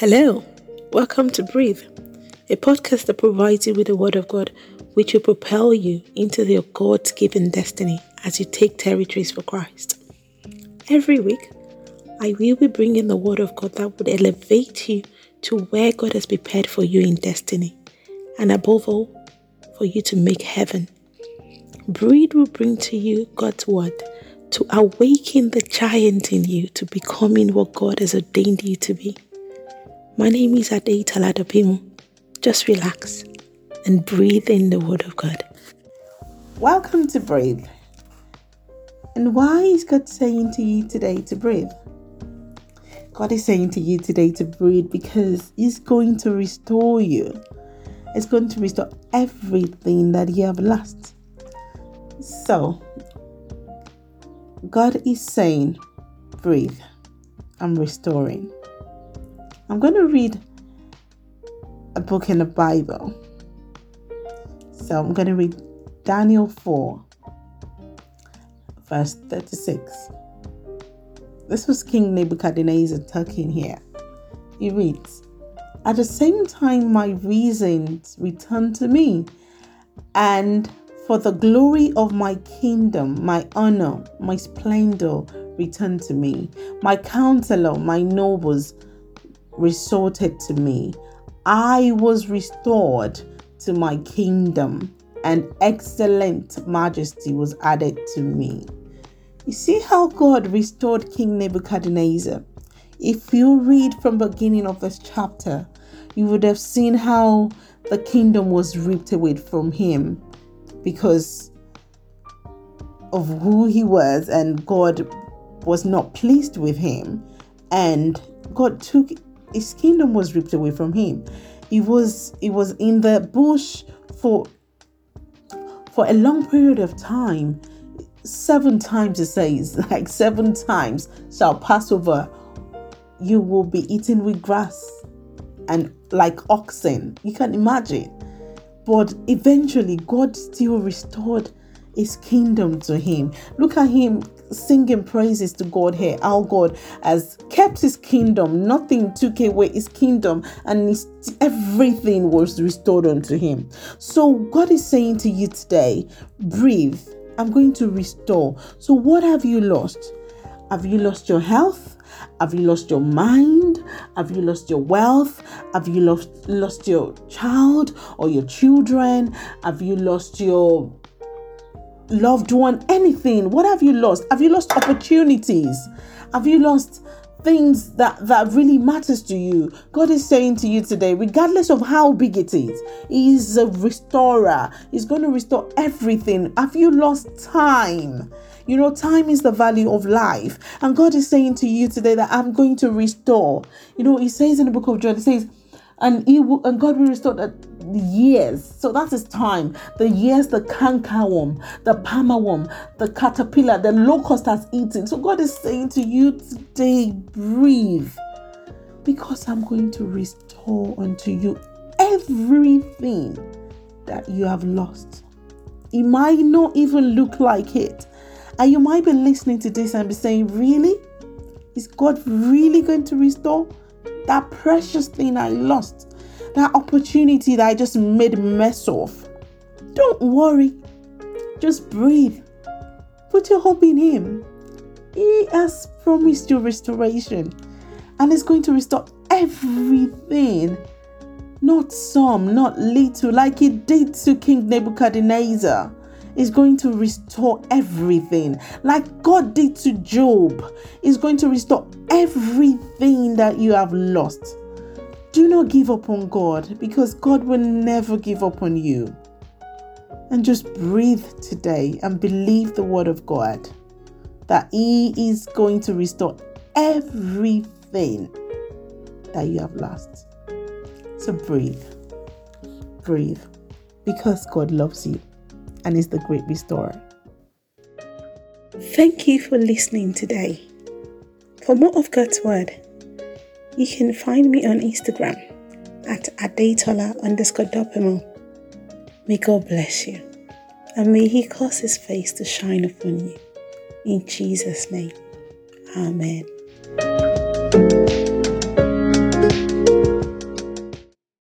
Hello, welcome to Breathe, a podcast that provides you with the Word of God, which will propel you into your God given destiny as you take territories for Christ. Every week, I will be bringing the Word of God that would elevate you to where God has prepared for you in destiny, and above all, for you to make heaven. Breathe will bring to you God's Word to awaken the giant in you to becoming what God has ordained you to be. My name is Ade Taladapimo. Just relax and breathe in the Word of God. Welcome to Breathe. And why is God saying to you today to breathe? God is saying to you today to breathe because He's going to restore you. It's going to restore everything that you have lost. So, God is saying, breathe. I'm restoring. I'm going to read a book in the Bible. So I'm going to read Daniel 4, verse 36. This was King Nebuchadnezzar talking here. He reads, At the same time, my reasons returned to me, and for the glory of my kingdom, my honor, my splendor returned to me. My counselor, my nobles, resorted to me. I was restored to my kingdom, and excellent majesty was added to me. You see how God restored King Nebuchadnezzar? If you read from the beginning of this chapter, you would have seen how the kingdom was ripped away from him because of who he was and God was not pleased with him and God took his kingdom was ripped away from him. He was he was in the bush for for a long period of time. Seven times it says, like seven times shall pass over. You will be eaten with grass and like oxen. You can imagine. But eventually, God still restored his kingdom to him. Look at him singing praises to God here. Our God has kept his kingdom, nothing took away his kingdom, and his, everything was restored unto him. So, God is saying to you today, breathe. I'm going to restore. So, what have you lost? Have you lost your health? Have you lost your mind? Have you lost your wealth? Have you lost lost your child or your children? Have you lost your loved one, anything. What have you lost? Have you lost opportunities? Have you lost things that that really matters to you. God is saying to you today regardless of how big it is he's a restorer. He's going to restore everything. Have you lost time? You know time is the value of life. And god is saying to you today that i'm going to restore. You know he says in the book of Joel he says and he will, and God will restore the years. So that is time. The years the cankerworm, the palmerworm, the caterpillar, the locust has eaten. So God is saying to you today, breathe, because I'm going to restore unto you everything that you have lost. It might not even look like it. And you might be listening to this and be saying, Really? Is God really going to restore? that precious thing I lost, that opportunity that I just made mess of. Don't worry. Just breathe. Put your hope in Him. He has promised you restoration and is going to restore everything. Not some, not little, like He did to King Nebuchadnezzar is going to restore everything. Like God did to Job, is going to restore everything that you have lost. Do not give up on God because God will never give up on you. And just breathe today and believe the word of God that He is going to restore everything that you have lost. So breathe, breathe, because God loves you and is the great restorer. Thank you for listening today. For more of God's Word, you can find me on Instagram at adetola underscore dopimo. May God bless you and may He cause His face to shine upon you. In Jesus' name, Amen.